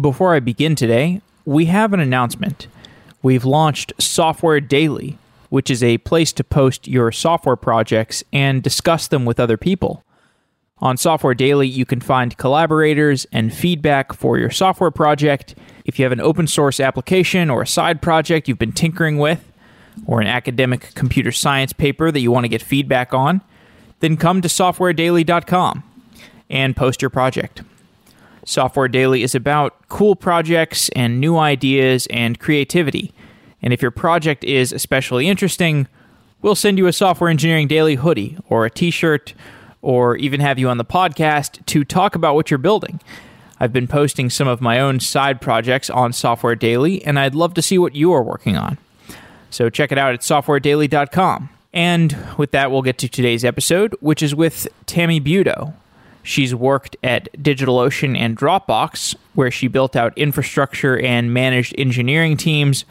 Before I begin today, we have an announcement. We've launched Software Daily, which is a place to post your software projects and discuss them with other people. On Software Daily, you can find collaborators and feedback for your software project. If you have an open source application or a side project you've been tinkering with, or an academic computer science paper that you want to get feedback on, then come to softwaredaily.com and post your project. Software Daily is about cool projects and new ideas and creativity. And if your project is especially interesting, we'll send you a Software Engineering Daily hoodie or a t shirt or even have you on the podcast to talk about what you're building. I've been posting some of my own side projects on Software Daily, and I'd love to see what you are working on. So check it out at softwaredaily.com. And with that, we'll get to today's episode, which is with Tammy Butow. She's worked at DigitalOcean and Dropbox, where she built out infrastructure and managed engineering teams.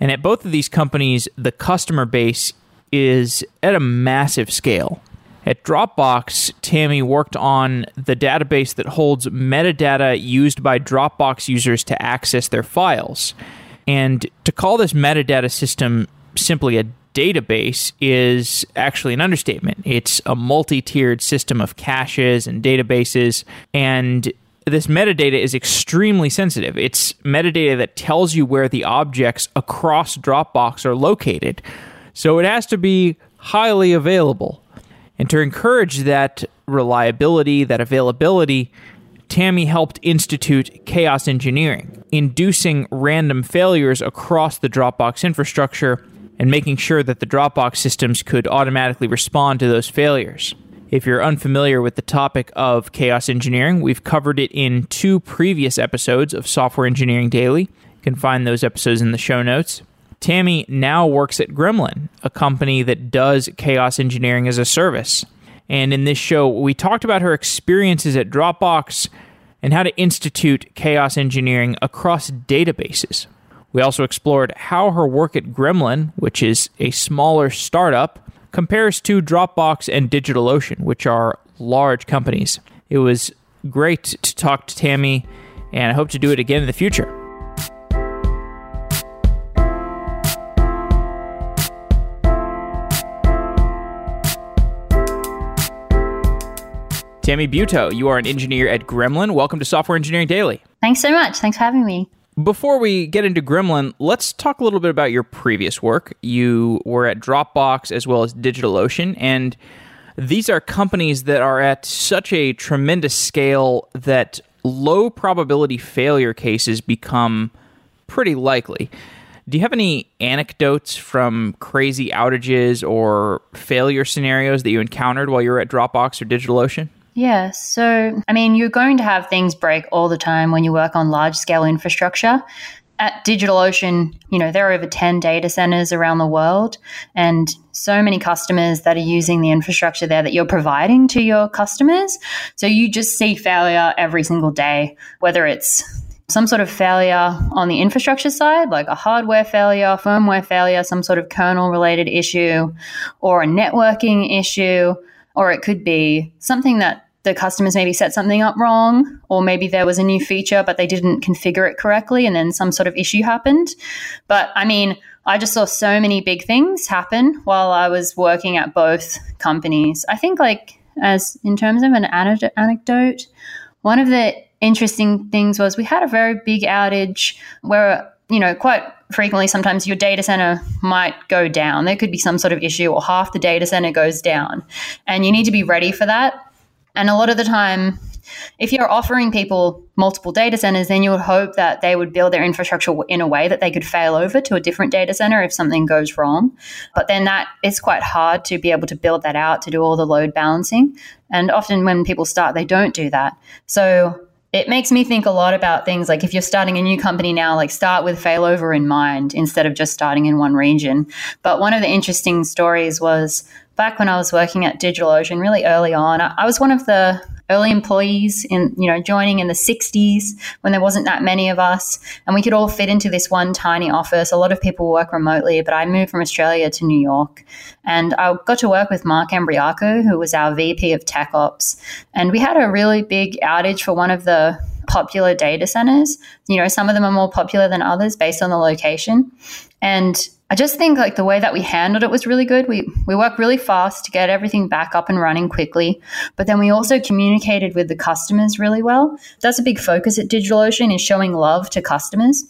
And at both of these companies, the customer base is at a massive scale. At Dropbox, Tammy worked on the database that holds metadata used by Dropbox users to access their files. And to call this metadata system simply a database is actually an understatement. It's a multi tiered system of caches and databases. And this metadata is extremely sensitive. It's metadata that tells you where the objects across Dropbox are located. So it has to be highly available. And to encourage that reliability, that availability, Tammy helped institute chaos engineering, inducing random failures across the Dropbox infrastructure and making sure that the Dropbox systems could automatically respond to those failures. If you're unfamiliar with the topic of chaos engineering, we've covered it in two previous episodes of Software Engineering Daily. You can find those episodes in the show notes. Tammy now works at Gremlin, a company that does chaos engineering as a service. And in this show, we talked about her experiences at Dropbox and how to institute chaos engineering across databases. We also explored how her work at Gremlin, which is a smaller startup, compares to Dropbox and DigitalOcean, which are large companies. It was great to talk to Tammy, and I hope to do it again in the future. Tammy Butow, you are an engineer at Gremlin. Welcome to Software Engineering Daily. Thanks so much. Thanks for having me. Before we get into Gremlin, let's talk a little bit about your previous work. You were at Dropbox as well as DigitalOcean, and these are companies that are at such a tremendous scale that low probability failure cases become pretty likely. Do you have any anecdotes from crazy outages or failure scenarios that you encountered while you were at Dropbox or DigitalOcean? Yeah. So, I mean, you're going to have things break all the time when you work on large scale infrastructure. At DigitalOcean, you know, there are over 10 data centers around the world and so many customers that are using the infrastructure there that you're providing to your customers. So you just see failure every single day, whether it's some sort of failure on the infrastructure side, like a hardware failure, firmware failure, some sort of kernel related issue, or a networking issue or it could be something that the customers maybe set something up wrong, or maybe there was a new feature, but they didn't configure it correctly, and then some sort of issue happened. But I mean, I just saw so many big things happen while I was working at both companies. I think, like, as in terms of an anecdote, one of the interesting things was we had a very big outage where, you know, quite frequently sometimes your data center might go down. There could be some sort of issue, or half the data center goes down. And you need to be ready for that. And a lot of the time, if you're offering people multiple data centers, then you would hope that they would build their infrastructure in a way that they could fail over to a different data center if something goes wrong. But then that is quite hard to be able to build that out to do all the load balancing. And often when people start, they don't do that. So it makes me think a lot about things like if you're starting a new company now, like start with failover in mind instead of just starting in one region. But one of the interesting stories was back when I was working at DigitalOcean really early on, I was one of the early employees in you know joining in the 60s when there wasn't that many of us. And we could all fit into this one tiny office. A lot of people work remotely but i moved from australia to new york. And i got to work with mark Imbriaco who was our vp of tech ops. And we had a really big outage for one of the popular data centers. You know, some of them are more popular than others based on the location. And I just think like the way that we handled it was really good. We we worked really fast to get everything back up and running quickly, but then we also communicated with the customers really well. That's a big focus at DigitalOcean is showing love to customers.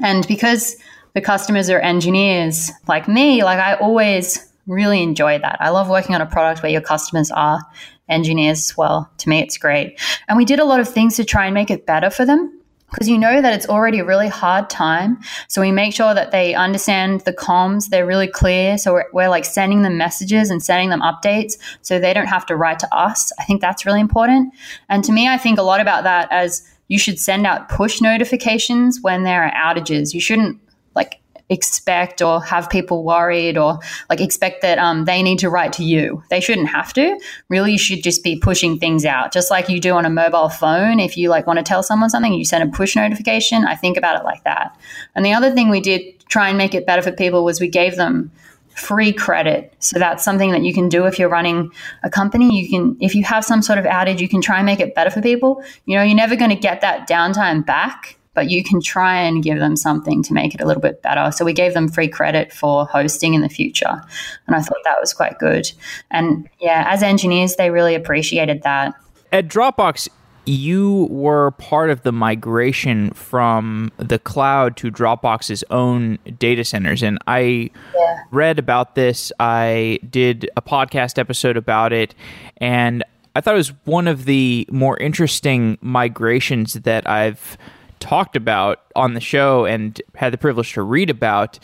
And because the customers are engineers like me, like I always really enjoy that. I love working on a product where your customers are engineers as well. To me, it's great. And we did a lot of things to try and make it better for them because you know that it's already a really hard time. So we make sure that they understand the comms, they're really clear. So we're, we're, like sending them messages and sending them updates so they don't have to write to us. I think that's really important. And to me, I think a lot about that as you should send out push notifications when there are outages. You shouldn't like expect or have people worried or like expect that um, they need to write to you. They shouldn't have to. Really, you should just be pushing things out, just like you do on a mobile phone. If you like want to tell someone something, you send a push notification. I think about it like that. And the other thing we did try and make it better for people was we gave them free credit. So that's something that you can do if you're running a company. You can, if you have some sort of outage, you can try and make it better for people. You know, you're never going to get that downtime back but you can try and give them something to make it a little bit better. So we gave them free credit for hosting in the future. And I thought that was quite good. And yeah, as engineers, they really appreciated that. At Dropbox, you were part of the migration from the cloud to Dropbox's own data centers. And I yeah. read about this. I did a podcast episode about it. And I thought it was one of the more interesting migrations that I've talked about on the show and had the privilege to read about.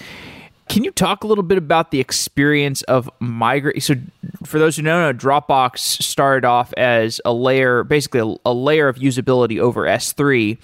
Can you talk a little bit about the experience of migrate? So, for those who don't know, Dropbox started off as a layer, basically a, a, layer of usability over S3.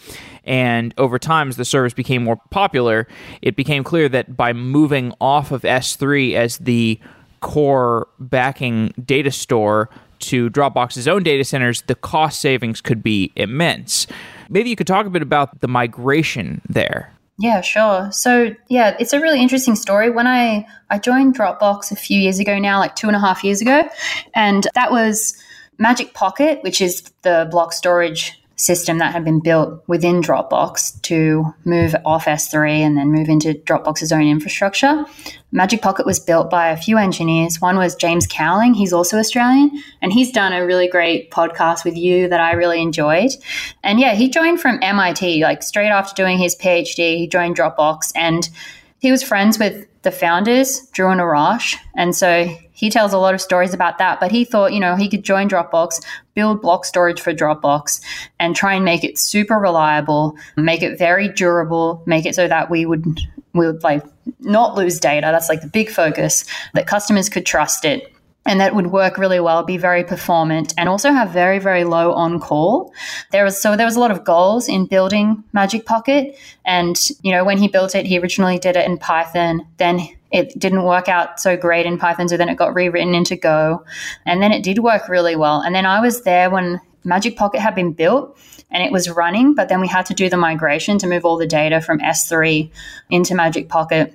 And over time, as the service became more popular, it became clear that by moving off of S3 as the core backing data store to Dropbox's own data centers, the cost savings could be immense. Maybe you could talk a bit about the migration there. Yeah, sure. So yeah, it's a really interesting story. When I I joined Dropbox a few years ago now, like two and a half years ago, and that was Magic Pocket, which is the block storage system that had been built within Dropbox to move off S3 and then move into Dropbox's own infrastructure. Magic Pocket was built by a few engineers. One was James Cowling, he's also Australian, and he's done a really great podcast with you that I really enjoyed. And yeah, he joined from MIT, like straight after doing his PhD, he joined Dropbox and he was friends with the founders, Drew and Arash. And so he tells a lot of stories about that. But he thought, you know, he could join Dropbox, build block storage for Dropbox, and try and make it super reliable, make it very durable, make it so that we would we would like not lose data. That's like the big focus that customers could trust it and that would work really well, be very performant, and also have very, very low on call. There was so there was a lot of goals in building Magic Pocket, and you know when he built it, he originally did it in Python. Then it didn't work out so great in Python, so then it got rewritten into Go, and then it did work really well. And then I was there when Magic Pocket had been built and it was running, but then we had to do the migration to move all the data from S3 into Magic Pocket.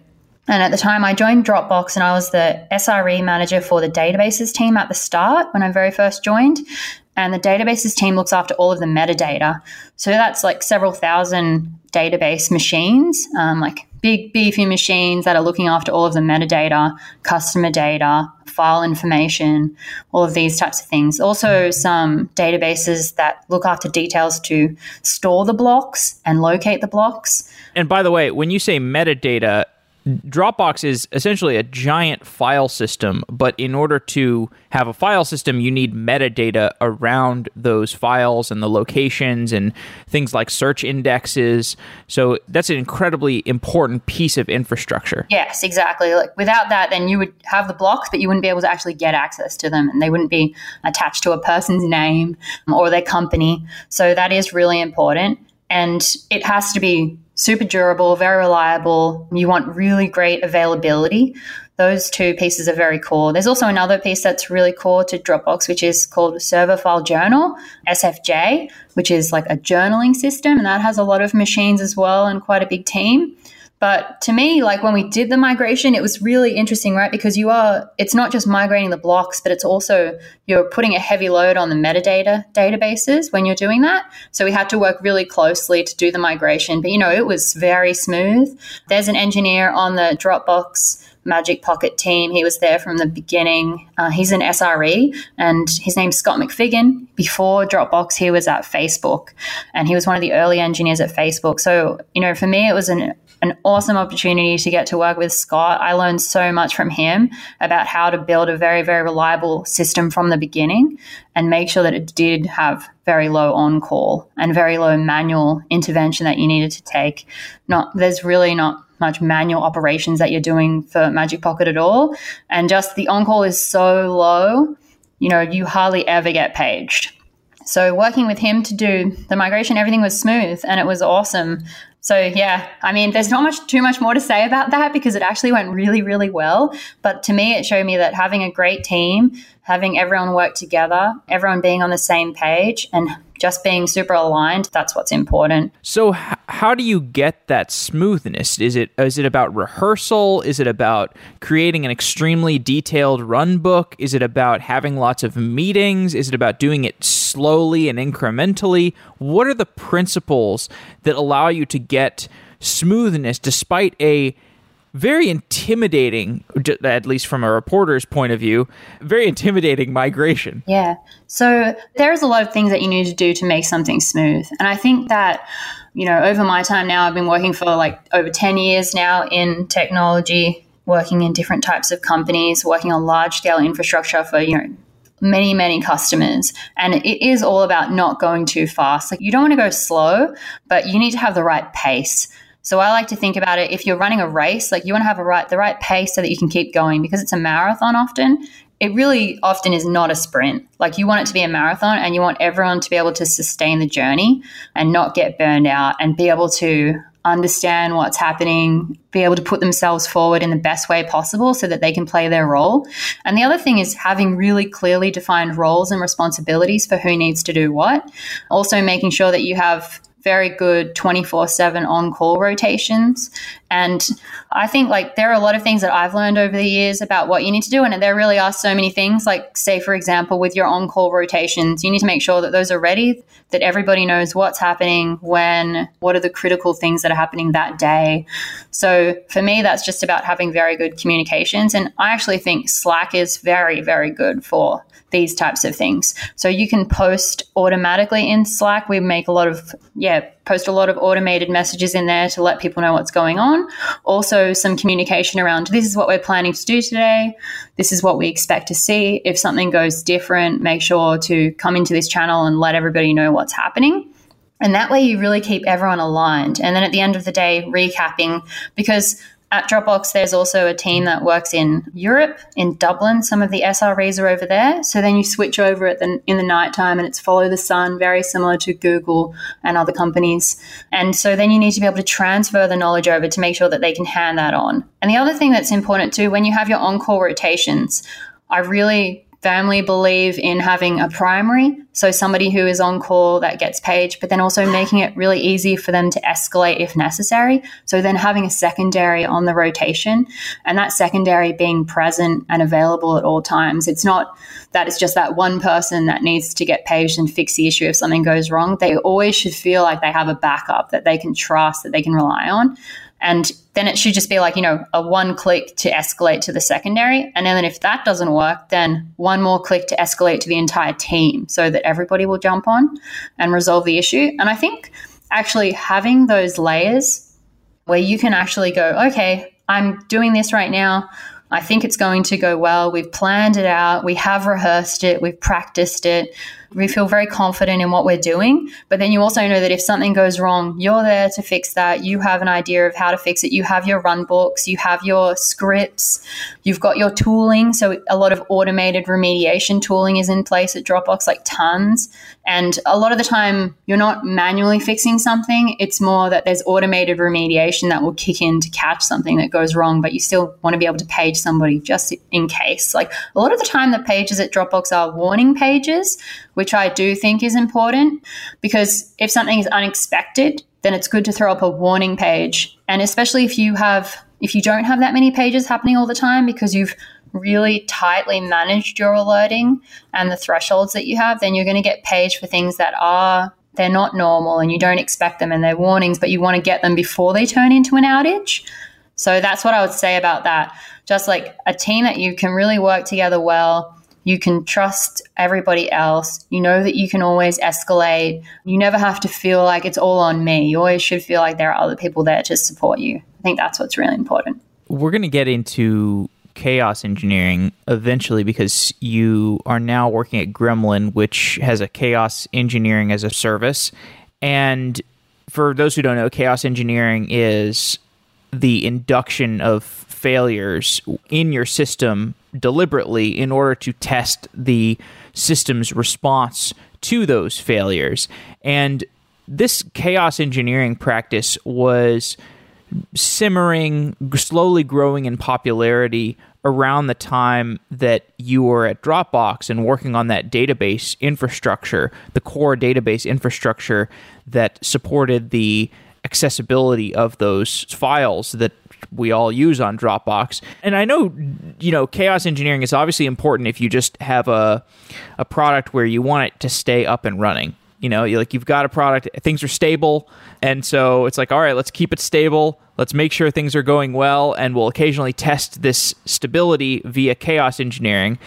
And at the time, I joined Dropbox and I was the SRE manager for the databases team at the start when I very first joined. And the databases team looks after all of the metadata. So that's like several thousand database machines, um, like big, beefy machines that are looking after all of the metadata, customer data, file information, all of these types of things. Also, some databases that look after details to store the blocks and locate the blocks. And by the way, when you say metadata, Dropbox is essentially a giant file system, but in order to have a file system, you need metadata around those files and the locations and things like search indexes. So that's an incredibly important piece of infrastructure. Yes, exactly. Like without that, then you would have the blocks, but you wouldn't be able to actually get access to them, and they wouldn't be attached to a person's name or their company. So that is really important, and it has to be super durable, very reliable. You want really great availability. Those two pieces are very core. There's also another piece that's really core to Dropbox, which is called Server File Journal, SFJ, which is like a journaling system. And that has a lot of machines as well and quite a big team. But to me, like when we did the migration, it was really interesting, right? Because you are, it's not just migrating the blocks, but it's also you're putting a heavy load on the metadata databases when you're doing that. So we had to work really closely to do the migration. But, you know, it was very smooth. There's an engineer on the Dropbox Magic Pocket team. He was there from the beginning. Uh, he's an SRE and his name's Scott McFiggin. Before Dropbox, he was at Facebook and he was one of the early engineers at Facebook. So, you know, for me, it was an an awesome opportunity to get to work with Scott. I learned so much from him about how to build a very, very reliable system from the beginning and make sure that it did have very low on call and very low manual intervention that you needed to take. Not there's really not much manual operations that you're doing for Magic Pocket at all. And just the on call is so low, you know, you hardly ever get paged. So working with him to do the migration, everything was smooth and it was awesome. So yeah, I mean, there's not much too much more to say about that because it actually went really, really well. But to me, it showed me that having a great team, having everyone work together, everyone being on the same page, and just being super aligned, that's what's important. So h- how do you get that smoothness? Is it is it about rehearsal? Is it about creating an extremely detailed run book? Is it about having lots of meetings? Is it about doing it slowly and incrementally? What are the principles that allow you to get smoothness despite a very intimidating, at least from a reporter's point of view, very intimidating migration. Yeah. So there's a lot of things that you need to do to make something smooth. And I think that, you know, over my time now, I've been working for like over 10 years now in technology, working in different types of companies, working on large scale infrastructure for, you know, many many customers and it is all about not going too fast like you don't want to go slow but you need to have the right pace so I like to think about it if you're running a race, like you want to have a right the right pace so that you can keep going because it's a marathon often. It really often is not a sprint. Like you want it to be a marathon and you want everyone to be able to sustain the journey and not get burned out and be able to understand what's happening, be able to put themselves forward in the best way possible so that they can play their role. And the other thing is having really clearly defined roles and responsibilities for who needs to do what. Also, making sure that you have very good 24 7 on call rotations. And I think like there are a lot of things that I've learned over the years about what you need to do. And there really are so many things. Like, say, for example, with your on call rotations, you need to make sure that those are ready, that everybody knows what's happening, when, what are the critical things that are happening that day. So for me, that's just about having very good communications. And I actually think Slack is very, very good for these types of things. So you can post automatically in Slack. We make a lot of, yeah, post a lot of automated messages in there to let people know what's going on. Also, some communication around this is what we're planning to do today. This is what we expect to see. If something goes different, make sure to come into this channel and let everybody know what's happening. And that way, you really keep everyone aligned. And then at the end of the day, recapping because at Dropbox, there's also a team that works in Europe, in Dublin. Some of the SREs are over there. So then you switch over at the, in the nighttime and it's follow the sun, very similar to Google and other companies. And so then you need to be able to transfer the knowledge over to make sure that they can hand that on. And the other thing that's important too, when you have your on call rotations, I really Family believe in having a primary, so somebody who is on call that gets paged, but then also making it really easy for them to escalate if necessary. So then having a secondary on the rotation and that secondary being present and available at all times. It's not that it's just that one person that needs to get paged and fix the issue if something goes wrong. They always should feel like they have a backup that they can trust, that they can rely on. And then it should just be like, you know, a one click to escalate to the secondary. And then if that doesn't work, then one more click to escalate to the entire team so that everybody will jump on and resolve the issue. And I think actually having those layers where you can actually go, okay, I'm doing this right now. I think it's going to go well. We've planned it out. We have rehearsed it. We've practiced it we feel very confident in what we're doing. But then you also know that if something goes wrong, you're there to fix that. You have an idea of how to fix it. You have your run books, you have your scripts, you've got your tooling. So a lot of automated remediation tooling is in place at Dropbox, like tons. And a lot of the time, you're not manually fixing something. It's more that there's automated remediation that will kick in to catch something that goes wrong, but you still want to be able to page somebody just in case. Like a lot of the time, the pages at Dropbox are warning pages which I do think is important because if something is unexpected, then it's good to throw up a warning page. And especially if you have if you don't have that many pages happening all the time because you've really tightly managed your alerting and the thresholds that you have, then you're going to get paged for things that are they're not normal and you don't expect them and they're warnings, but you want to get them before they turn into an outage. So that's what I would say about that. Just like a team that you can really work together well. You can trust everybody else. You know that you can always escalate. You never have to feel like it's all on me. You always should feel like there are other people there to support you. I think that's what's really important. We're going to get into chaos engineering eventually because you are now working at Gremlin, which has a chaos engineering as a service. And for those who don't know, chaos engineering is the induction of failures in your system deliberately in order to test the system's response to those failures. And this chaos engineering practice was simmering, slowly growing in popularity around the time that you were at Dropbox and working on that database infrastructure, the core database infrastructure that supported the accessibility of those files that we all use on Dropbox. And I know, you know, chaos engineering is obviously important if you just have a a product where you want it to stay up and running. You know, like you've got a product, things are stable, and so it's like, all right, let's keep it stable. Let's make sure things are going well, and we'll occasionally test this stability via chaos engineering.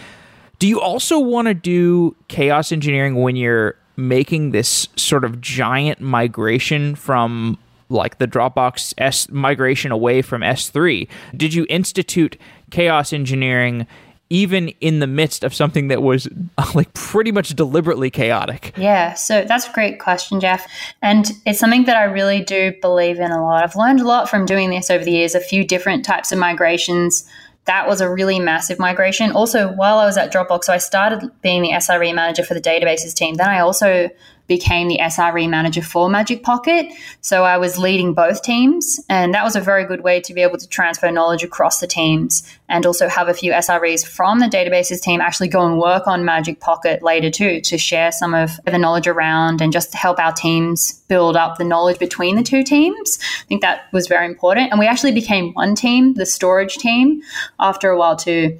Do you also want to do chaos engineering when you're making this sort of giant migration from like the Dropbox S migration away from S3? Did you institute chaos engineering even in the midst of something that was like pretty much deliberately chaotic? Yeah, so that's a great question, Jeff. And it's something that I really do believe in a lot. I've learned a lot from doing this over the years, a few different types of migrations. That was a really massive migration. Also, while I was at Dropbox, so I started being the SRE manager for the databases team. Then I also became the SRE manager for Magic Pocket. So I was leading both teams, and that was a very good way to be able to transfer knowledge across the teams and also have a few SREs from the databases team actually go and work on Magic Pocket later too to share some of the knowledge around and just help our teams build up the knowledge between the two teams. I think that was very important. And we actually became one team, the storage team, after a while too.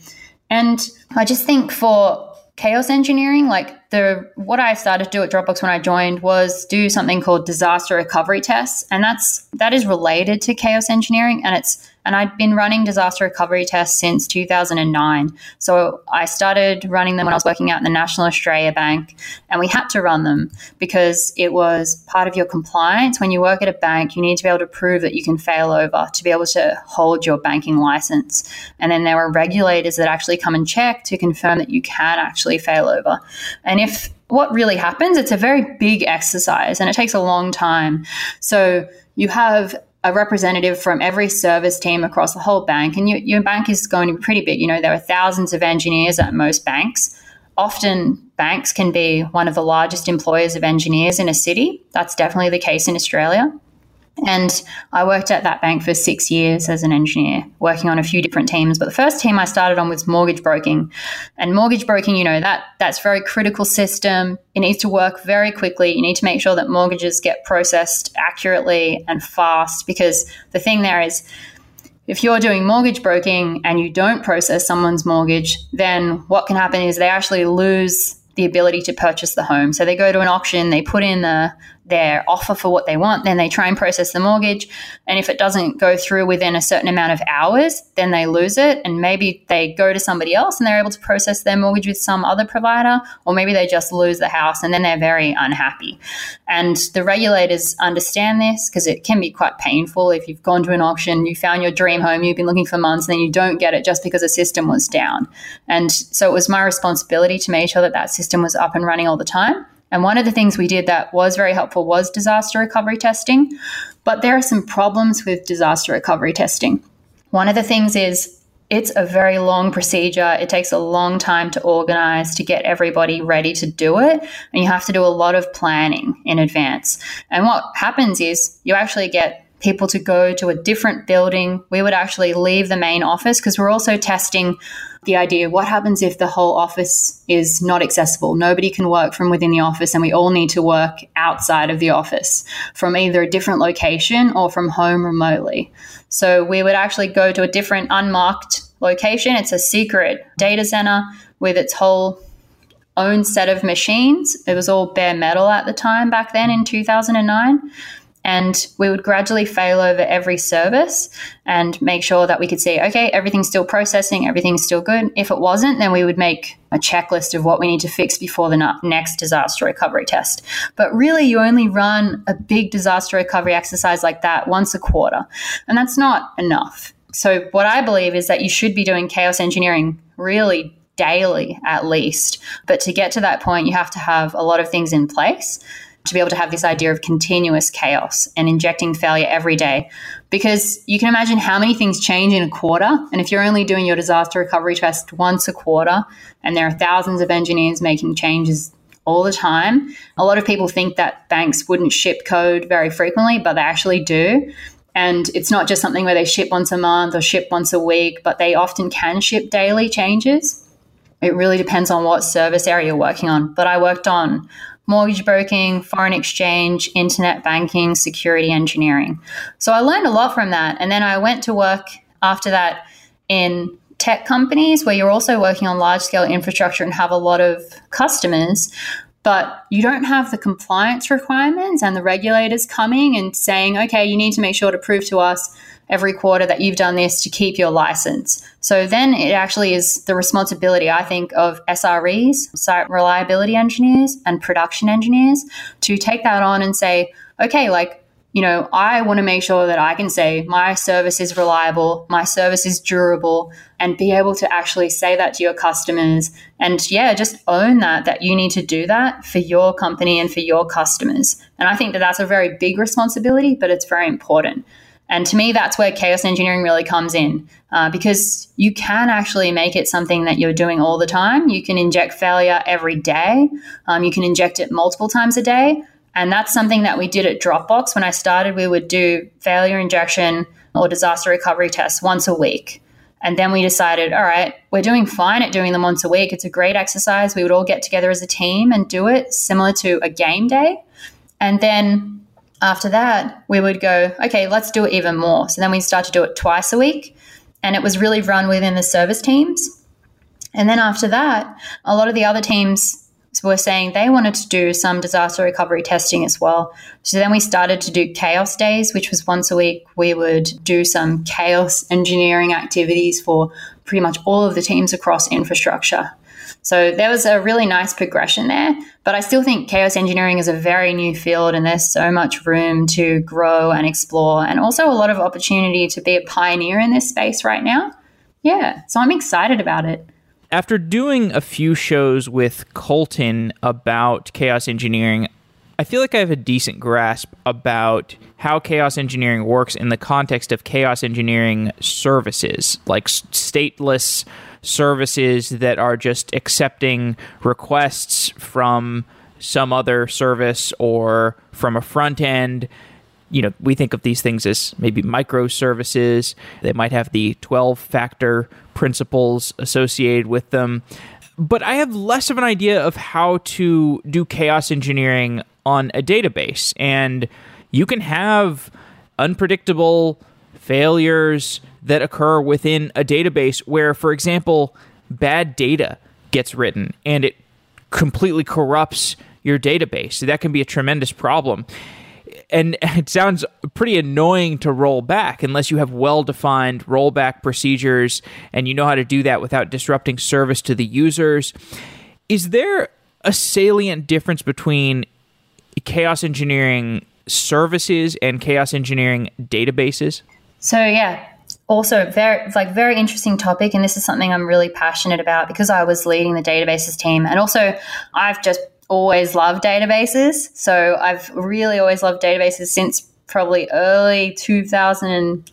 And I just think for chaos engineering, like the what I started to do at Dropbox when I joined was do something called disaster recovery tests, and that's that is related to chaos engineering, and it's and I'd been running disaster recovery tests since 2009. So I started running them when I was working out in the National Australia Bank, and we had to run them because it was part of your compliance. When you work at a bank, you need to be able to prove that you can fail over to be able to hold your banking license. And then there are regulators that actually come and check to confirm that you can actually fail over. And if what really happens, it's a very big exercise and it takes a long time. So you have a representative from every service team across the whole bank. And your, your bank is going to be pretty big. You know, there are thousands of engineers at most banks. Often, banks can be one of the largest employers of engineers in a city. That's definitely the case in Australia. And I worked at that bank for six years as an engineer, working on a few different teams. But the first team I started on was mortgage broking. And mortgage broking, you know, that that's very critical system. It needs to work very quickly. You need to make sure that mortgages get processed accurately and fast because the thing there is if you're doing mortgage broking and you don't process someone's mortgage, then what can happen is they actually lose the ability to purchase the home. So they go to an auction, they put in the their offer for what they want, then they try and process the mortgage. And if it doesn't go through within a certain amount of hours, then they lose it. And maybe they go to somebody else and they're able to process their mortgage with some other provider, or maybe they just lose the house and then they're very unhappy. And the regulators understand this because it can be quite painful if you've gone to an auction, you found your dream home, you've been looking for months, and then you don't get it just because a system was down. And so it was my responsibility to make sure that that system was up and running all the time. And one of the things we did that was very helpful was disaster recovery testing. But there are some problems with disaster recovery testing. One of the things is it's a very long procedure. It takes a long time to organize, to get everybody ready to do it. And you have to do a lot of planning in advance. And what happens is you actually get people to go to a different building. We would actually leave the main office because we're also testing the idea what happens if the whole office is not accessible? Nobody can work from within the office, and we all need to work outside of the office from either a different location or from home remotely. So we would actually go to a different unmarked location. It's a secret data center with its whole own set of machines. It was all bare metal at the time back then in 2009 and we would gradually fail over every service and make sure that we could see okay everything's still processing everything's still good. If it wasn't then we would make a checklist of what we need to fix before the next disaster recovery test. But really you only run a big disaster recovery exercise like that once a quarter. And that's not enough. So what i believe is that you should be doing chaos engineering really daily at least. But to get to that point you have to have a lot of things in place to be able to have this idea of continuous chaos and injecting failure every day. Because you can imagine how many things change in a quarter. And if you're only doing your disaster recovery test once a quarter, and there are thousands of engineers making changes all the time, a lot of people think that banks wouldn't ship code very frequently, but they actually do. And it's not just something where they ship once a month or ship once a week, but they often can ship daily changes. It really depends on what service area you're working on. But I worked on mortgage broking, foreign exchange, internet banking, security engineering. So I learned a lot from that. And then I went to work after that in tech companies where you're also working on large scale infrastructure and have a lot of customers. But you don't have the compliance requirements and the regulators coming and saying, okay, you need to make sure to prove to us every quarter that you've done this to keep your license. So then it actually is the responsibility, I think, of SREs, site reliability engineers, and production engineers to take that on and say, okay, like, you know, I want to make sure that I can say my service is reliable, my service is durable, and be able to actually say that to your customers. And yeah, just own that, that you need to do that for your company and for your customers. And I think that that's a very big responsibility, but it's very important. And to me, that's where chaos engineering really comes in uh, because you can actually make it something that you're doing all the time. You can inject failure every day, um, you can inject it multiple times a day. And that's something that we did at Dropbox. When I started, we would do failure injection or disaster recovery tests once a week. And then we decided, all right, we're doing fine at doing them once a week. It's a great exercise. We would all get together as a team and do it similar to a game day. And then after that, we would go, okay, let's do it even more. So then we start to do it twice a week. And it was really run within the service teams. And then after that, a lot of the other teams were saying they wanted to do some disaster recovery testing as well. So then we started to do chaos days, which was once a week. We would do some chaos engineering activities for pretty much all of the teams across infrastructure. So there was a really nice progression there. But I still think chaos engineering is a very new field and there's so much room to grow and explore, and also a lot of opportunity to be a pioneer in this space right now. Yeah, so I'm excited about it. After doing a few shows with Kolton about chaos engineering, I feel like I have a decent grasp about how chaos engineering works in the context of chaos engineering services, like stateless services that are just accepting requests from some other service or from a front end. You know, we think of these things as maybe microservices. They might have the 12 factor principles associated with them. But I have less of an idea of how to do chaos engineering on a database. And you can have unpredictable failures that occur within a database where, for example, bad data gets written and it completely corrupts your database. So that can be a tremendous problem. And it sounds pretty annoying to roll back unless you have well defined rollback procedures and you know how to do that without disrupting service to the users. Is there a salient difference between chaos engineering services and chaos engineering databases? So yeah, also very like very interesting topic and this is something I'm really passionate about because I was leading the databases team and also I've just always loved databases. So I've really always loved databases since probably early 2000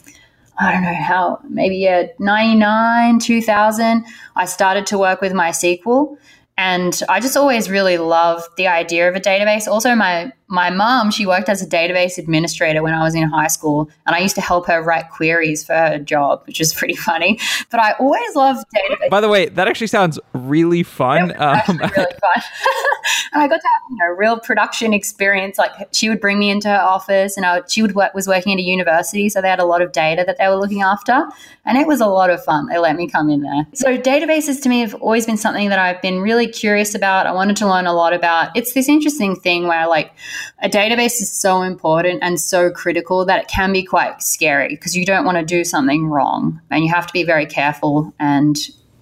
I don't know how, maybe yeah, 99, 2000, I started to work with MySQL. And I just always really loved the idea of a database. Also, my my mom, she worked as a database administrator when I was in high school, and I used to help her write queries for her job, which is pretty funny. But I always loved database. By the way, that actually sounds really fun. Um, really fun. and I got to have you know real production experience. Like she would bring me into her office, and I would, she would work, was working at a university, so they had a lot of data that they were looking after, and it was a lot of fun. They let me come in there. So databases to me have always been something that I've been really curious about. I wanted to learn a lot about. It's this interesting thing where like a database is so important and so critical that it can be quite scary because you don't want to do something wrong and you have to be very careful and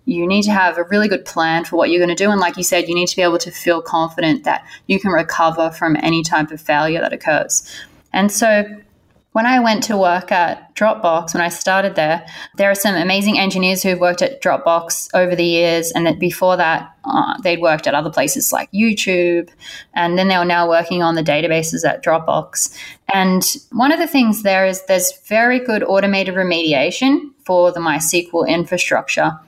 you need to have a really good plan for what you're going to do. And like you said, you need to be able to feel confident that you can recover from any type of failure that occurs. And so when I went to work at Dropbox, when I started there, there are some amazing engineers who've worked at Dropbox over the years. And that before that, uh, they'd worked at other places like YouTube. And then they were now working on the databases at Dropbox. And one of the things there is there's very good automated remediation for the MySQL infrastructure.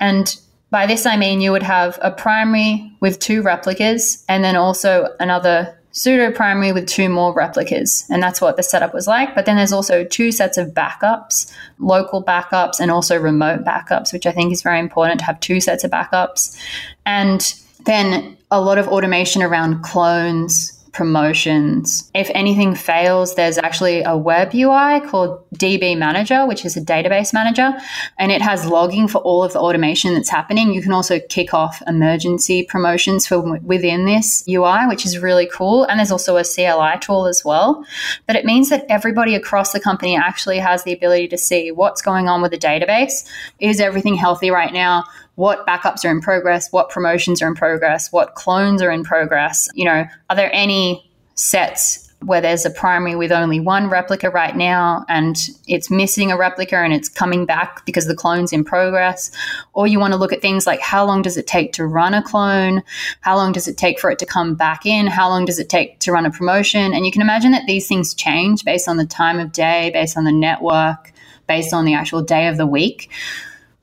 And by this, I mean you would have a primary with two replicas and then also another pseudo primary with two more replicas. And that's what the setup was like. But then there's also two sets of backups, local backups and also remote backups, which I think is very important to have two sets of backups. And then a lot of automation around clones, promotions. If anything fails, there's actually a web UI called DB Manager, which is a database manager, and it has logging for all of the automation that's happening. You can also kick off emergency promotions for within this UI, which is really cool. And there's also a CLI tool as well. But it means that everybody across the company actually has the ability to see what's going on with the database. Is everything healthy right now? What backups are in progress, what promotions are in progress, what clones are in progress. You know, are there any sets where there's a primary with only one replica right now and it's missing a replica and it's coming back because the clone's in progress. Or you want to look at things like how long does it take to run a clone? How long does it take for it to come back in? How long does it take to run a promotion? And you can imagine that these things change based on the time of day, based on the network, based on the actual day of the week.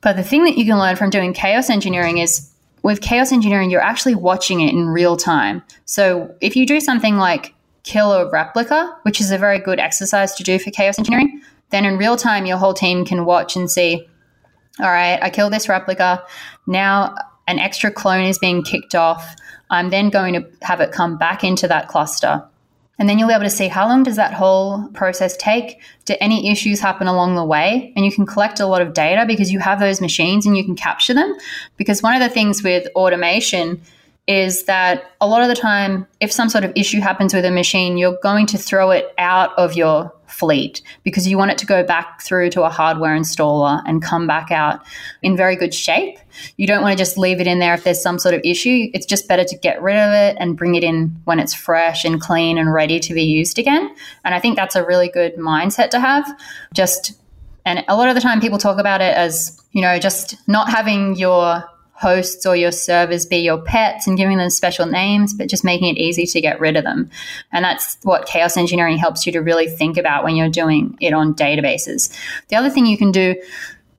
But the thing that you can learn from doing chaos engineering is with chaos engineering, you're actually watching it in real time. So if you do something like kill a replica, which is a very good exercise to do for chaos engineering, then in real time, your whole team can watch and see, all right, I killed this replica. Now an extra clone is being kicked off. I'm then going to have it come back into that cluster. And then you'll be able to see how long does that whole process take? Do any issues happen along the way? And you can collect a lot of data because you have those machines and you can capture them. Because one of the things with automation is that a lot of the time, if some sort of issue happens with a machine, you're going to throw it out of your fleet because you want it to go back through to a hardware installer and come back out in very good shape. You don't want to just leave it in there if there's some sort of issue. It's just better to get rid of it and bring it in when it's fresh and clean and ready to be used again. And I think that's a really good mindset to have. Just and a lot of the time people talk about it as, you know, just not having your hosts or your servers be your pets and giving them special names, but just making it easy to get rid of them. And that's what chaos engineering helps you to really think about when you're doing it on databases. The other thing you can do,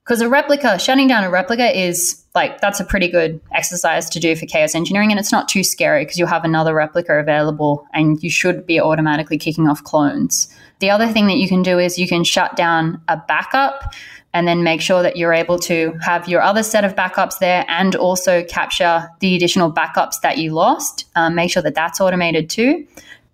because a replica, shutting down a replica is like, that's a pretty good exercise to do for chaos engineering. And it's not too scary because you'll have another replica available and you should be automatically kicking off clones. The other thing that you can do is you can shut down a backup and then make sure that you're able to have your other set of backups there and also capture the additional backups that you lost. Um, make sure that that's automated too.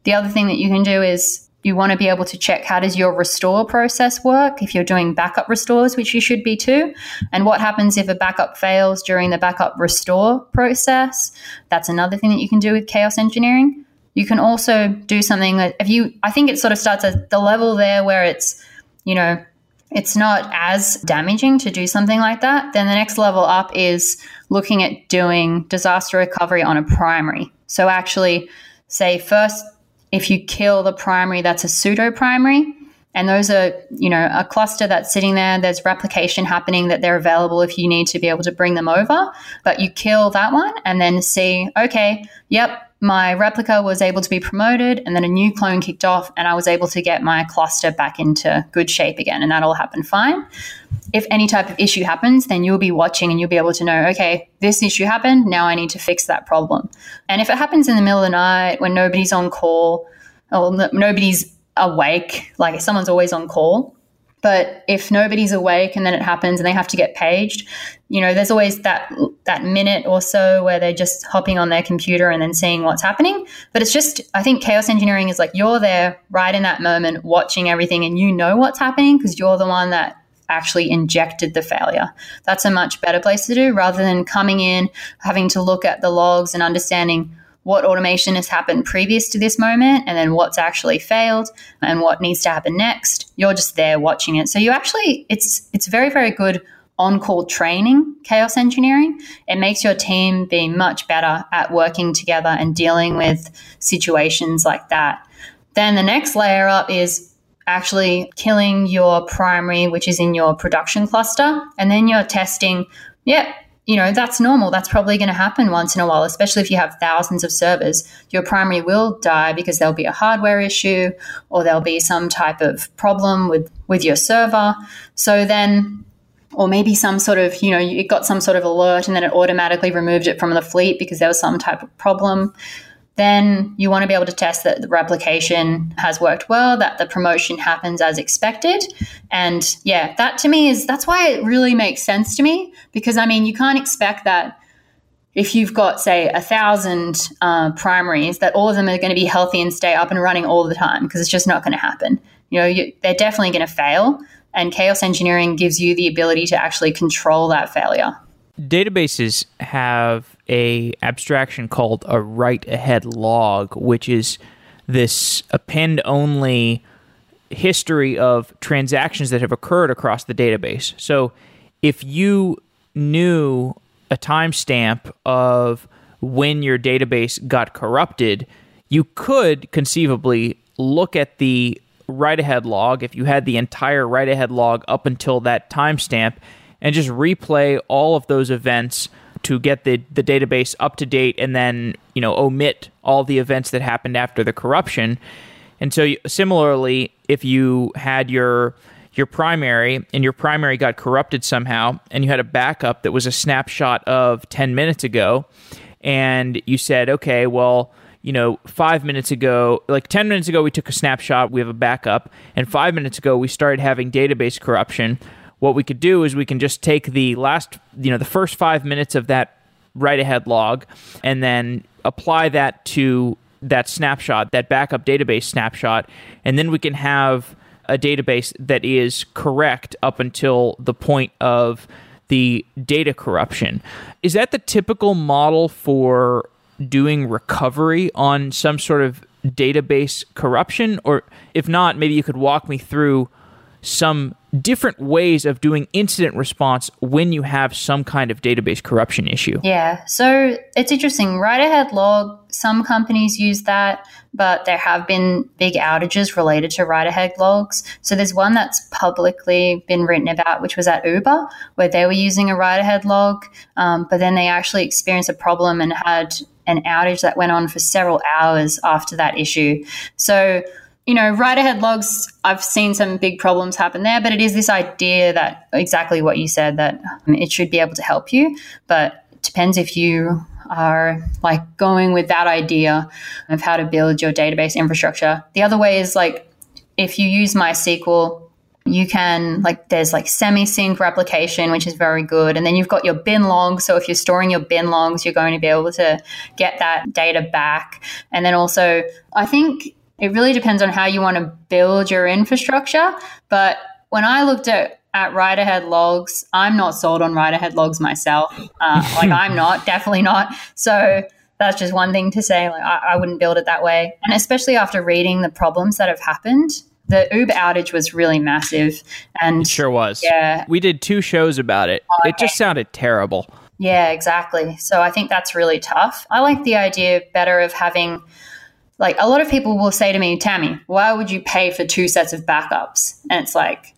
The other thing that you can do is you want to be able to check how does your restore process work if you're doing backup restores which you should be too and what happens if a backup fails during the backup restore process that's another thing that you can do with chaos engineering you can also do something that if you i think it sort of starts at the level there where it's you know it's not as damaging to do something like that, then the next level up is looking at doing disaster recovery on a primary. So, actually, say first, if you kill the primary, that's a pseudo primary. And those are, you know, a cluster that's sitting there. There's replication happening that they're available if you need to be able to bring them over. But you kill that one and then see, okay, yep, my replica was able to be promoted and then a new clone kicked off and I was able to get my cluster back into good shape again and that all happened fine. If any type of issue happens, then you'll be watching and you'll be able to know, okay, this issue happened, now I need to fix that problem. And if it happens in the middle of the night when nobody's on call, or nobody's awake, like someone's always on call. But if nobody's awake and then it happens and they have to get paged, you know, there's always that that minute or so where they're just hopping on their computer and then seeing what's happening. But it's just I think chaos engineering is like you're there right in that moment watching everything and you know what's happening because you're the one that actually injected the failure. That's a much better place to do rather than coming in having to look at the logs and understanding what automation has happened previous to this moment and then what's actually failed and what needs to happen next. You're just there watching it. So you actually it's it's very very good on call training chaos engineering. It makes your team be much better at working together and dealing with situations like that. Then the next layer up is actually killing your primary which is in your production cluster and then you're testing yeah you know, that's normal. That's probably going to happen once in a while, especially if you have thousands of servers. Your primary will die because there'll be a hardware issue or there'll be some type of problem with, with your server. So then, or maybe some sort of, you know, it got some sort of alert and then it automatically removed it from the fleet because there was some type of problem then you want to be able to test that the replication has worked well, that the promotion happens as expected. And yeah, that to me is that's why it really makes sense to me because I mean, you can't expect that if you've got, say, a thousand uh, primaries, that all of them are going to be healthy and stay up and running all the time because it's just not going to happen. You know, you, they're definitely going to fail. And chaos engineering gives you the ability to actually control that failure. Databases have a abstraction called a write ahead log, which is this append only history of transactions that have occurred across the database. So if you knew a timestamp of when your database got corrupted, you could conceivably look at the write ahead log if you had the entire write ahead log up until that timestamp and just replay all of those events to get the, the database up to date and then you know omit all the events that happened after the corruption. And so similarly if you had your your primary and your primary got corrupted somehow and you had a backup that was a snapshot of 10 minutes ago and you said okay well you know 5 minutes ago like 10 minutes ago we took a snapshot we have a backup and 5 minutes ago we started having database corruption what we could do is we can just take the last, you know, the first five minutes of that write ahead log and then apply that to that snapshot, that backup database snapshot, and then we can have a database that is correct up until the point of the data corruption. Is that the typical model for doing recovery on some sort of database corruption? Or if not, maybe you could walk me through some different ways of doing incident response when you have some kind of database corruption issue. Yeah, so it's interesting. Write ahead log, some companies use that, but there have been big outages related to write ahead logs. So there's one that's publicly been written about, which was at Uber, where they were using a write ahead log, um, but then they actually experienced a problem and had an outage that went on for several hours after that issue. So you know, write ahead logs, I've seen some big problems happen there, but it is this idea that exactly what you said that um, it should be able to help you. But it depends if you are like going with that idea of how to build your database infrastructure. The other way is like if you use MySQL, you can like there's like semi-sync replication which is very good and then you've got your bin logs so if you're storing your bin logs you're going to be able to get that data back and then also i think it really depends on how you want to build your infrastructure. But when I looked at at write ahead logs, I'm not sold on write ahead logs myself. Uh, like I'm not, definitely not. So that's just one thing to say. Like I, I wouldn't build it that way. And especially after reading the problems that have happened, the Uber outage was really massive. And it sure was. Yeah. We did two shows about it. Okay. It just sounded terrible. Yeah, exactly. So I think that's really tough. I like the idea better of having like a lot of people will say to me, Tammy, why would you pay for two sets of backups? And it's like,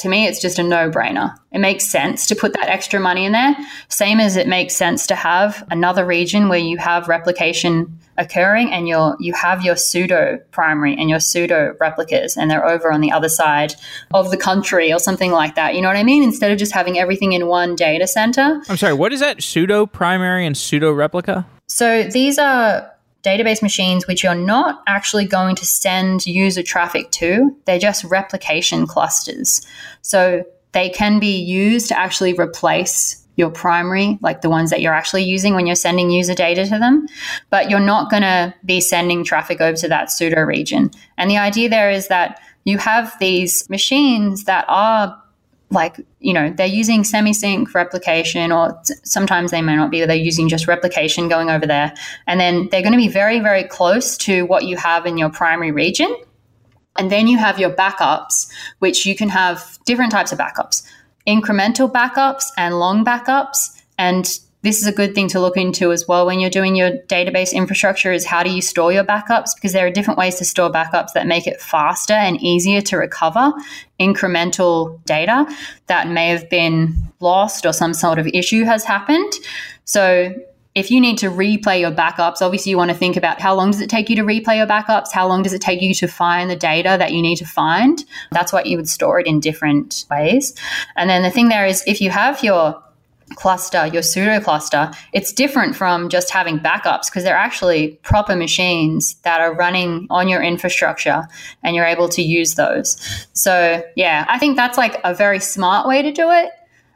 to me, it's just a no brainer. It makes sense to put that extra money in there. Same as it makes sense to have another region where you have replication occurring and you you have your pseudo primary and your pseudo replicas and they're over on the other side of the country or something like that. You know what I mean? Instead of just having everything in one data center. I'm sorry, what is that? Pseudo primary and pseudo replica? So these are database machines which you're not actually going to send user traffic to. They're just replication clusters. So they can be used to actually replace your primary, like the ones that you're actually using when you're sending user data to them, but you're not going to be sending traffic over to that pseudo region. And the idea there is that you have these machines that are like you know they're using semi-sync replication or sometimes they may not be they're using just replication going over there. And then they're going to be very very close to what you have in your primary region. And then you have your backups which you can have different types of backups. Incremental backups and long backups and this is a good thing to look into as well when you're doing your database infrastructure is how do you store your backups because there are different ways to store backups that make it faster and easier to recover incremental data that may have been lost or some sort of issue has happened so if you need to replay your backups, obviously you want to think about how long does it take you to replay your backups? How long does it take you to find the data that you need to find? That's what you would store it in different ways. And then the thing there is if you have your cluster, your pseudo cluster, it's different from just having backups because they're actually proper machines that are running on your infrastructure and you're able to use those. So, yeah, I think that's like a very smart way to do it.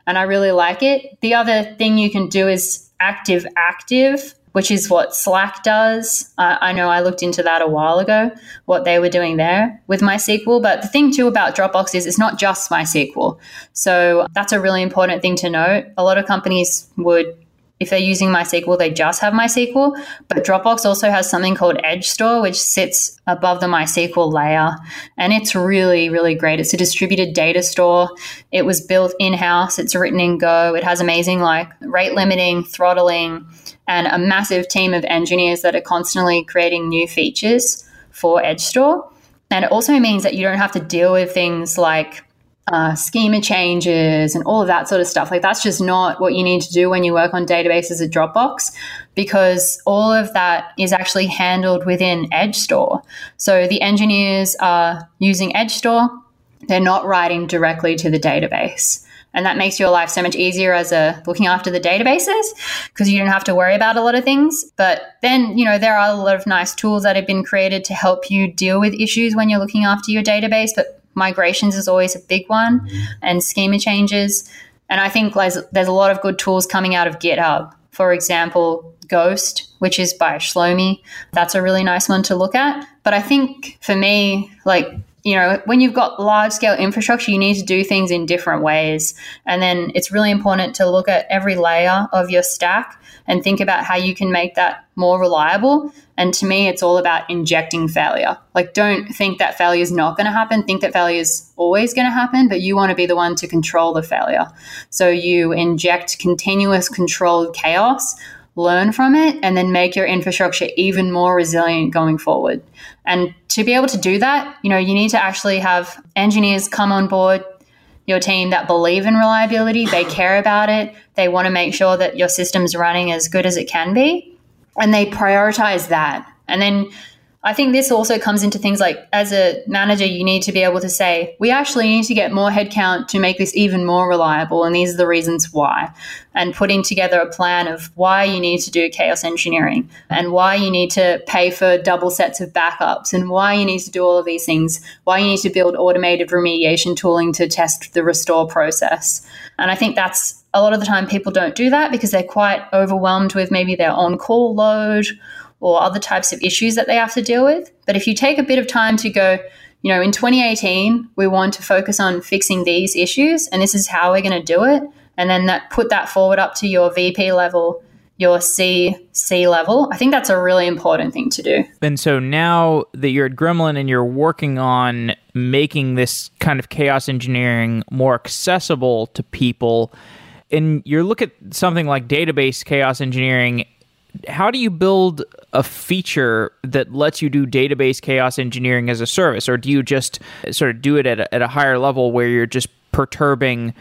And I really like it. The other thing you can do is active active which is what Slack does. Uh, I know I looked into that a while ago, what they were doing there with MySQL. But the thing too about Dropbox is it's not just MySQL. So that's a really important thing to note. A lot of companies would if they're using MySQL, they just have MySQL. But Dropbox also has something called Edge Store, which sits above the MySQL layer. And it's really, really great. It's a distributed data store. It was built in house, it's written in Go. It has amazing, like, rate limiting, throttling, and a massive team of engineers that are constantly creating new features for Edge Store. And it also means that you don't have to deal with things like uh, schema changes and all of that sort of stuff. Like that's just not what you need to do when you work on databases at Dropbox because all of that is actually handled within Edge Store. So the engineers are using Edge Store. They're not writing directly to the database. And that makes your life so much easier as a looking after the databases because you don't have to worry about a lot of things. But then, you know, there are a lot of nice tools that have been created to help you deal with issues when you're looking after your database. But migrations is always a big one and schema changes. And I think there's, there's a lot of good tools coming out of GitHub. For example, gh-ost, which is by Shlomi. That's a really nice one to look at. But I think for me, like you know, when you've got large scale infrastructure, you need to do things in different ways. And then it's really important to look at every layer of your stack and think about how you can make that more reliable. And to me, it's all about injecting failure. Like, don't think that failure is not going to happen. Think that failure is always going to happen, but you want to be the one to control the failure. So you inject continuous controlled chaos learn from it, and then make your infrastructure even more resilient going forward. And to be able to do that, you know, you need to actually have engineers come on board your team that believe in reliability, they care about it, they want to make sure that your system's running as good as it can be, and they prioritize that. And then I think this also comes into things like as a manager, you need to be able to say, we actually need to get more headcount to make this even more reliable. And these are the reasons why. And putting together a plan of why you need to do chaos engineering and why you need to pay for double sets of backups and why you need to do all of these things, why you need to build automated remediation tooling to test the restore process. And I think that's a lot of the time people don't do that because they're quite overwhelmed with maybe their on call load or other types of issues that they have to deal with. But if you take a bit of time to go, you know, in 2018, we want to focus on fixing these issues, and this is how we're going to do it. And then that put that forward up to your VP level, your C C level. I think that's a really important thing to do. And so now that you're at Gremlin and you're working on making this kind of chaos engineering more accessible to people, and you look at something like database chaos engineering how do you build a feature that lets you do database chaos engineering as a service or do you just sort of do it at a, at a higher level where you're just perturbing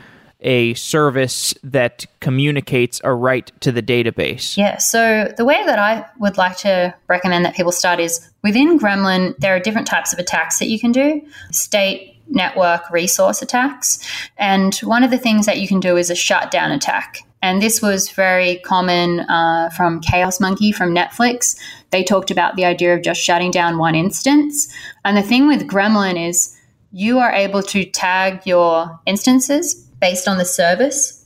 a service that communicates a write to the database? Yeah, so the way that I would like to recommend that people start is within Gremlin, there are different types of attacks that you can do state, network, resource attacks. And one of the things that you can do is a shutdown attack. And this was very common uh, from Chaos Monkey from Netflix. They talked about the idea of just shutting down one instance. And the thing with Gremlin is you are able to tag your instances based on the service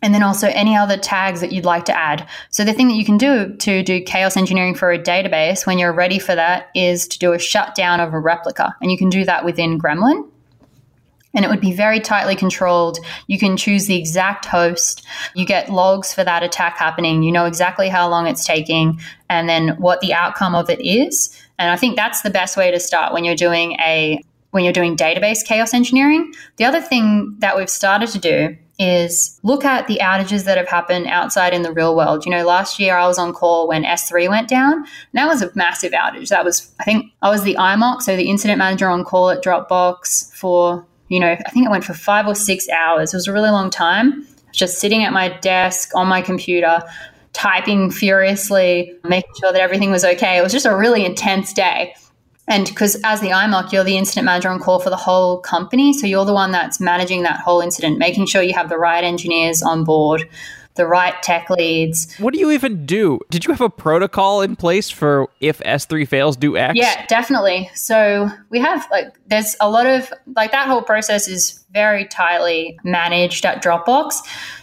and then also any other tags that you'd like to add. So the thing that you can do to do chaos engineering for a database when you're ready for that is to do a shutdown of a replica. And you can do that within Gremlin. And it would be very tightly controlled. You can choose the exact host. You get logs for that attack happening. You know exactly how long it's taking and then what the outcome of it is. And I think that's the best way to start when you're doing a when you're doing database chaos engineering. The other thing that we've started to do is look at the outages that have happened outside in the real world. You know, last year I was on call when S3 went down. And that was a massive outage. That was, I think, I was the IMOC, so the incident manager on call at Dropbox for, you know, I think it went for five or six hours. It was a really long time. Just sitting at my desk on my computer, typing furiously, making sure that everything was okay. It was just a really intense day. And because as the IMOC, you're the incident manager on call for the whole company. So you're the one that's managing that whole incident, making sure you have the right engineers on board, the right tech leads. What do you even do? Did you have a protocol in place for if S3 fails, do X? Yeah, definitely. So we have like, there's a lot of, like, that whole process is very tightly managed at Dropbox.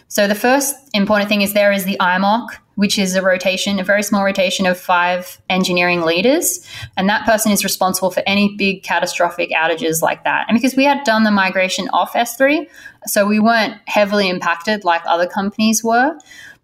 So the first important thing is there is the IMOC, which is a rotation, a very small rotation of five engineering leaders. And that person is responsible for any big catastrophic outages like that. And because we had done the migration off S3, so we weren't heavily impacted like other companies were.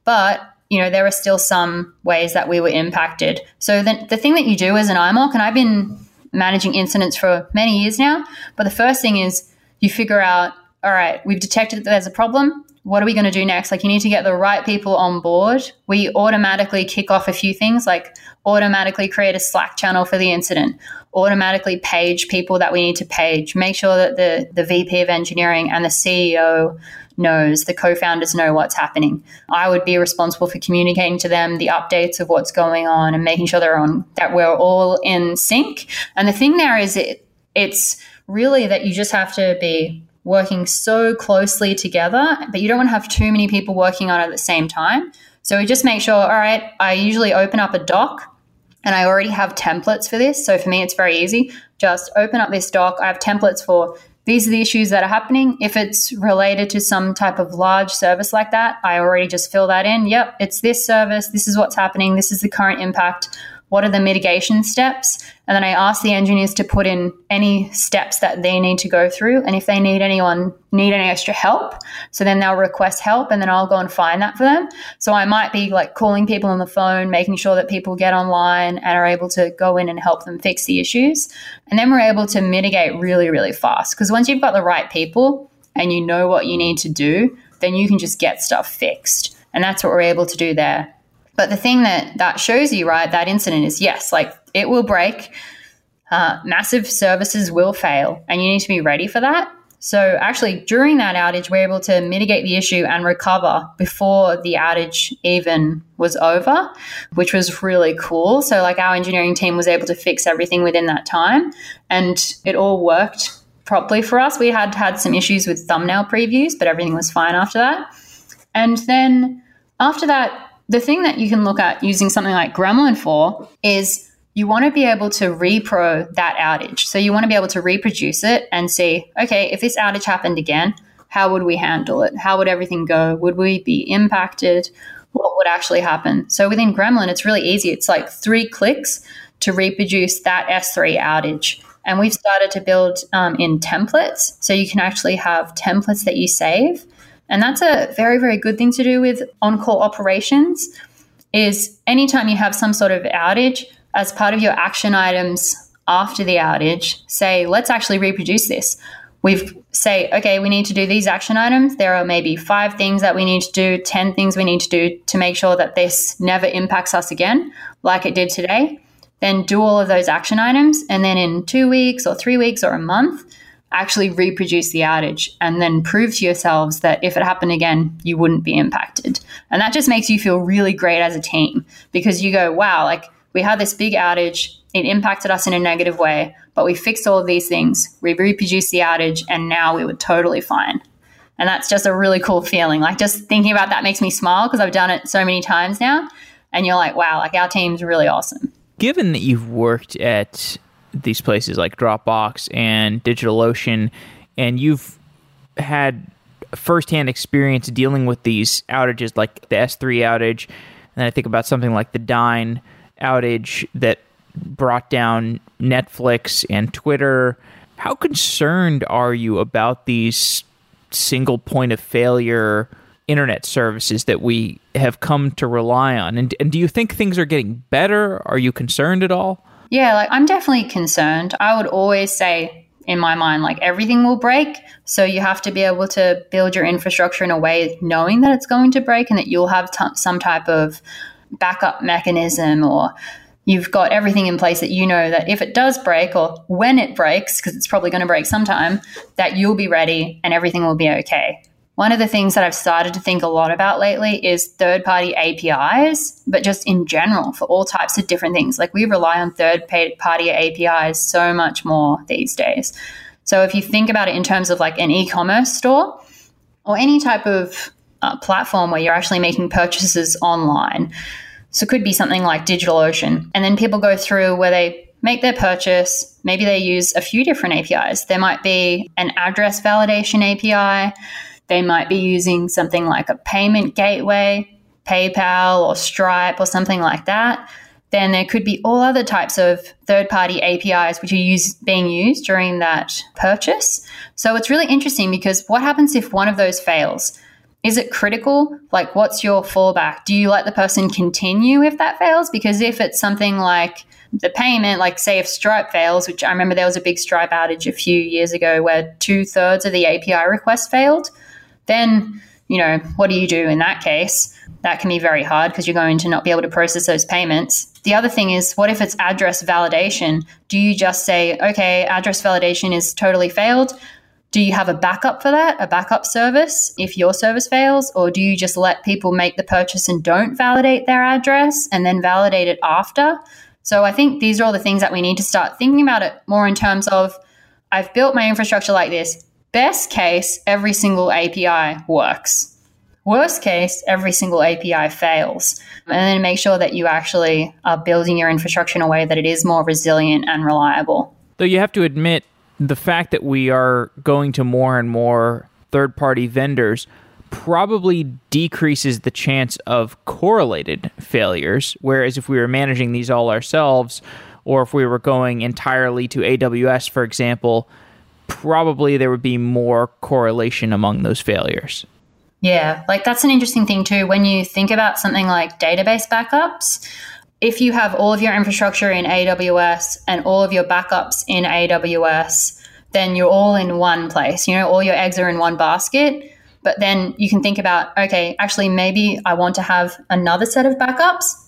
But you know, there were still some ways that we were impacted. So the, the thing that you do as an IMOC, and I've been managing incidents for many years now, but the first thing is you figure out, all right, we've detected that there's a problem what are we going to do next? Like, you need to get the right people on board. We automatically kick off a few things, like automatically create a Slack channel for the incident, automatically page people that we need to page, make sure that the, the VP of engineering and the CEO knows, the co founders know what's happening. I would be responsible for communicating to them the updates of what's going on and making sure they're on, that we're all in sync. And the thing there is, it, it's really that you just have to be working so closely together, but you don't want to have too many people working on it at the same time. So we just make sure, all right, I usually open up a doc and I already have templates for this. So for me, it's very easy. Just open up this doc. I have templates for these are the issues that are happening. If it's related to some type of large service like that, I already just fill that in. Yep, it's this service. This is what's happening. This is the current impact what are the mitigation steps? And then I ask the engineers to put in any steps that they need to go through. And if they need anyone, need any extra help, so then they'll request help and then I'll go and find that for them. So I might be like calling people on the phone, making sure that people get online and are able to go in and help them fix the issues. And then we're able to mitigate really, really fast. Because once you've got the right people and you know what you need to do, then you can just get stuff fixed. And that's what we're able to do there. But the thing that that shows you, right, that incident is yes, like it will break. Uh, massive services will fail, and you need to be ready for that. So, actually, during that outage, we're able to mitigate the issue and recover before the outage even was over, which was really cool. So, like, our engineering team was able to fix everything within that time, and it all worked properly for us. We had had some issues with thumbnail previews, but everything was fine after that. And then after that, the thing that you can look at using something like Gremlin for is you want to be able to repro that outage. So you want to be able to reproduce it and see, okay, if this outage happened again, how would we handle it? How would everything go? Would we be impacted? What would actually happen? So within Gremlin, it's really easy. It's like three clicks to reproduce that S3 outage. And we've started to build um, in templates. So you can actually have templates that you save and that's a very, very good thing to do with on call operations. Is anytime you have some sort of outage, as part of your action items after the outage, say, let's actually reproduce this. We've say, okay, we need to do these action items. There are maybe five things that we need to do, 10 things we need to do to make sure that this never impacts us again, like it did today. Then do all of those action items. And then in two weeks or three weeks or a month, actually reproduce the outage and then prove to yourselves that if it happened again, you wouldn't be impacted. And that just makes you feel really great as a team because you go, wow, like we had this big outage, it impacted us in a negative way, but we fixed all of these things, we reproduced the outage, and now we were totally fine. And that's just a really cool feeling. Like just thinking about that makes me smile because I've done it so many times now. And you're like, wow, like our team's really awesome. Given that you've worked at these places like Dropbox and DigitalOcean, and you've had firsthand experience dealing with these outages like the S3 outage, and I think about something like the Dyn outage that brought down Netflix and Twitter. How concerned are you about these single point of failure internet services that we have come to rely on? And, and do you think things are getting better? Are you concerned at all? Yeah, like I'm definitely concerned. I would always say in my mind, like everything will break. So you have to be able to build your infrastructure in a way knowing that it's going to break and that you'll have t- some type of backup mechanism or you've got everything in place that you know that if it does break or when it breaks, because it's probably going to break sometime, that you'll be ready and everything will be okay. One of the things that I've started to think a lot about lately is third party APIs, but just in general for all types of different things. Like we rely on third party APIs so much more these days. So if you think about it in terms of like an e commerce store or any type of uh, platform where you're actually making purchases online, so it could be something like DigitalOcean. And then people go through where they make their purchase. Maybe they use a few different APIs. There might be an address validation API they might be using something like a payment gateway, PayPal or Stripe or something like that. Then there could be all other types of third party APIs which are use, being used during that purchase. So it's really interesting because what happens if one of those fails? Is it critical? Like, what's your fallback? Do you let the person continue if that fails? Because if it's something like the payment, like say if Stripe fails, which I remember there was a big Stripe outage a few years ago where two thirds of the API requests failed then, you know, what do you do in that case? That can be very hard because you're going to not be able to process those payments. The other thing is, what if it's address validation? Do you just say, okay, address validation is totally failed? Do you have a backup for that, a backup service if your service fails? Or do you just let people make the purchase and don't validate their address and then validate it after? So I think these are all the things that we need to start thinking about it more in terms of I've built my infrastructure like this. Best case, every single API works. Worst case, every single API fails. And then make sure that you actually are building your infrastructure in a way that it is more resilient and reliable. Though you have to admit, the fact that we are going to more and more third party vendors probably decreases the chance of correlated failures. Whereas if we were managing these all ourselves, or if we were going entirely to AWS, for example, probably there would be more correlation among those failures. Yeah, like that's an interesting thing too. When you think about something like database backups, if you have all of your infrastructure in AWS and all of your backups in AWS, then you're all in one place. You know, all your eggs are in one basket. But then you can think about, okay, actually, maybe I want to have another set of backups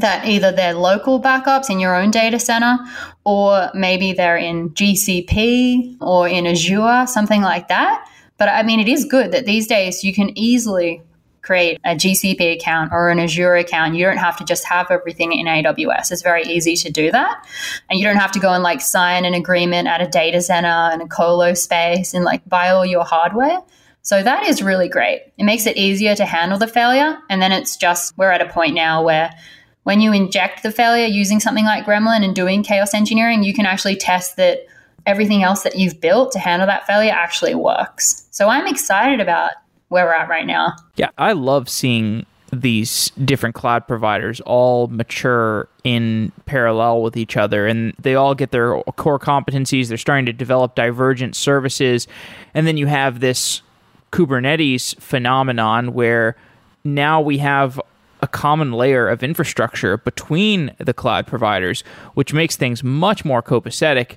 that either they're local backups in your own data center or maybe they're in GCP or in Azure, something like that. But I mean, it is good that these days you can easily create a GCP account or an Azure account. You don't have to just have everything in AWS. It's very easy to do that. And you don't have to go and like sign an agreement at a data center and a colo space and like buy all your hardware. So that is really great. It makes it easier to handle the failure. And then it's just, we're at a point now where when you inject the failure using something like Gremlin and doing chaos engineering, you can actually test that everything else that you've built to handle that failure actually works. So I'm excited about where we're at right now. Yeah, I love seeing these different cloud providers all mature in parallel with each other and they all get their core competencies they're starting to develop divergent services and then you have this kubernetes phenomenon where now we have a common layer of infrastructure between the cloud providers, which makes things much more copacetic.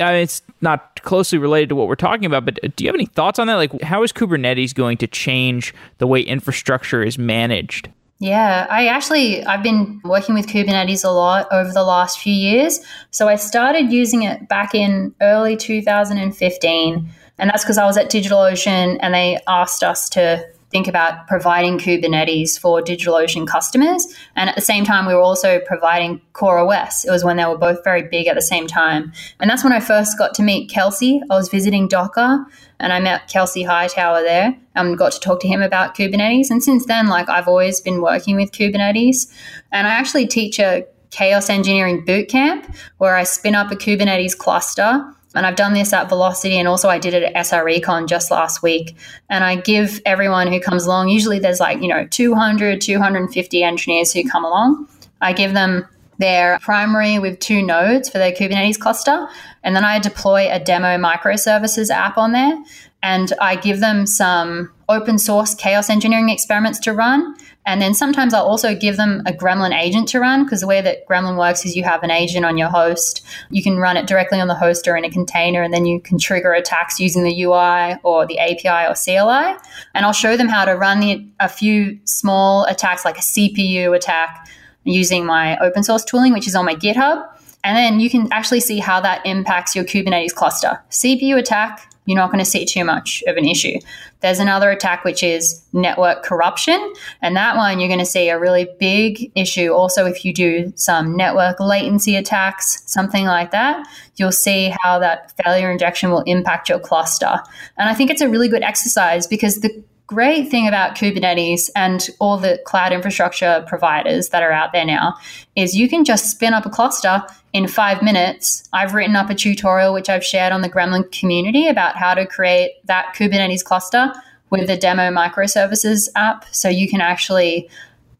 Uh, it's not closely related to what we're talking about, but do you have any thoughts on that? Like, how is Kubernetes going to change the way infrastructure is managed? Yeah, I actually I've been working with Kubernetes a lot over the last few years. So I started using it back in early 2015, and that's because I was at DigitalOcean and they asked us to think about providing Kubernetes for DigitalOcean customers. And at the same time, we were also providing CoreOS. It was when they were both very big at the same time. And that's when I first got to meet Kelsey. I was visiting Docker and I met Kelsey Hightower there and got to talk to him about Kubernetes. And since then, like I've always been working with Kubernetes. And I actually teach a chaos engineering bootcamp where I spin up a Kubernetes cluster and I've done this at Velocity and also I did it at SREcon just last week. And I give everyone who comes along, usually there's like, you know, 200, 250 engineers who come along. I give them their primary with two nodes for their Kubernetes cluster. And then I deploy a demo microservices app on there. And I give them some open source chaos engineering experiments to run. And then sometimes I'll also give them a Gremlin agent to run because the way that Gremlin works is you have an agent on your host. You can run it directly on the host or in a container, and then you can trigger attacks using the UI or the API or CLI. And I'll show them how to run the, a few small attacks like a CPU attack using my open source tooling, which is on my GitHub. And then you can actually see how that impacts your Kubernetes cluster. CPU attack, you're not going to see too much of an issue. There's another attack, which is network corruption. And that one, you're going to see a really big issue. Also, if you do some network latency attacks, something like that, you'll see how that failure injection will impact your cluster. And I think it's a really good exercise because the great thing about Kubernetes and all the cloud infrastructure providers that are out there now is you can just spin up a cluster in five minutes. I've written up a tutorial which I've shared on the Gremlin community about how to create that Kubernetes cluster with the demo microservices app. So you can actually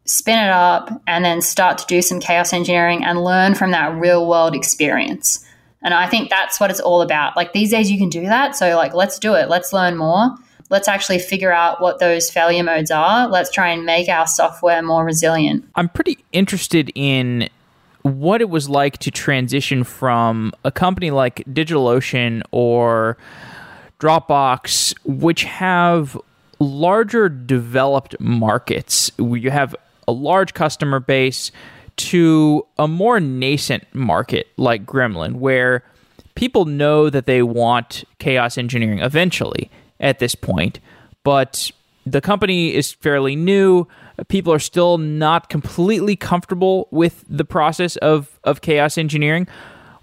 spin it up and then start to do some chaos engineering and learn from that real world experience. And I think that's what it's all about. Like these days you can do that. So like let's do it. Let's learn more let's actually figure out what those failure modes are. Let's try and make our software more resilient. I'm pretty interested in what it was like to transition from a company like DigitalOcean or Dropbox, which have larger developed markets. Where you have a large customer base to a more nascent market like Gremlin, where people know that they want chaos engineering eventually at this point, but the company is fairly new. People are still not completely comfortable with the process of, of chaos engineering.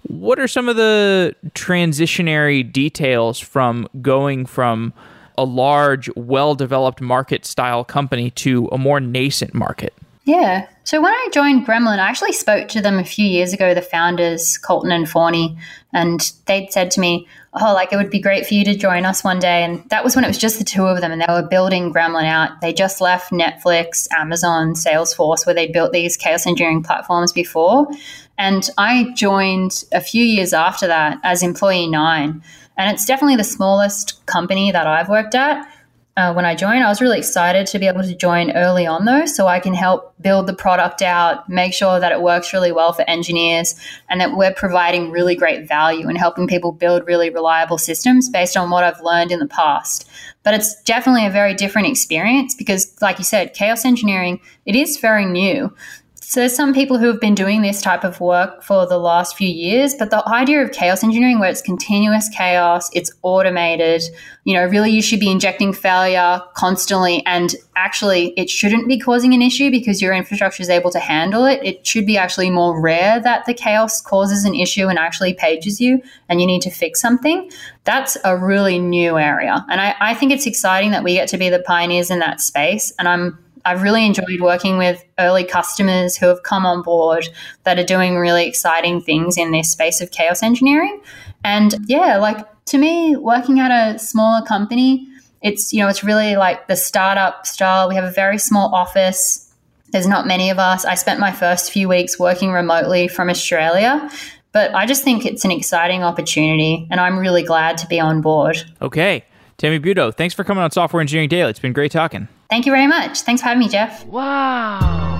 What are some of the transitionary details from going from a large, well developed market style company to a more nascent market? Yeah. So when I joined Gremlin, I actually spoke to them a few years ago, the founders, Kolton and Forney, and they'd said to me, Oh, like it would be great for you to join us one day. And that was when it was just the two of them and they were building Gremlin out. They just left Netflix, Amazon, Salesforce, where they built these chaos engineering platforms before. And I joined a few years after that as employee nine. And it's definitely the smallest company that I've worked at uh, when I joined. I was really excited to be able to join early on, though, so I can help build the product out, make sure that it works really well for engineers, and that we're providing really great value and helping people build really reliable systems based on what I've learned in the past. But it's definitely a very different experience because, like you said, chaos engineering, it is very new. So there's some people who have been doing this type of work for the last few years, but the idea of chaos engineering where it's continuous chaos, it's automated, you know, really you should be injecting failure constantly and actually it shouldn't be causing an issue because your infrastructure is able to handle it. It should be actually more rare that the chaos causes an issue and actually pages you and you need to fix something. That's a really new area. And I, I think it's exciting that we get to be the pioneers in that space. And I'm I've really enjoyed working with early customers who have come on board that are doing really exciting things in this space of chaos engineering. And yeah, like to me, working at a smaller company, it's you know it's really like the startup style. We have a very small office. There's not many of us. I spent my first few weeks working remotely from Australia, but I just think it's an exciting opportunity, and I'm really glad to be on board. Okay, Tammy Butow, thanks for coming on Software Engineering Daily. It's been great talking. Thank you very much. Thanks for having me, Jeff. Wow.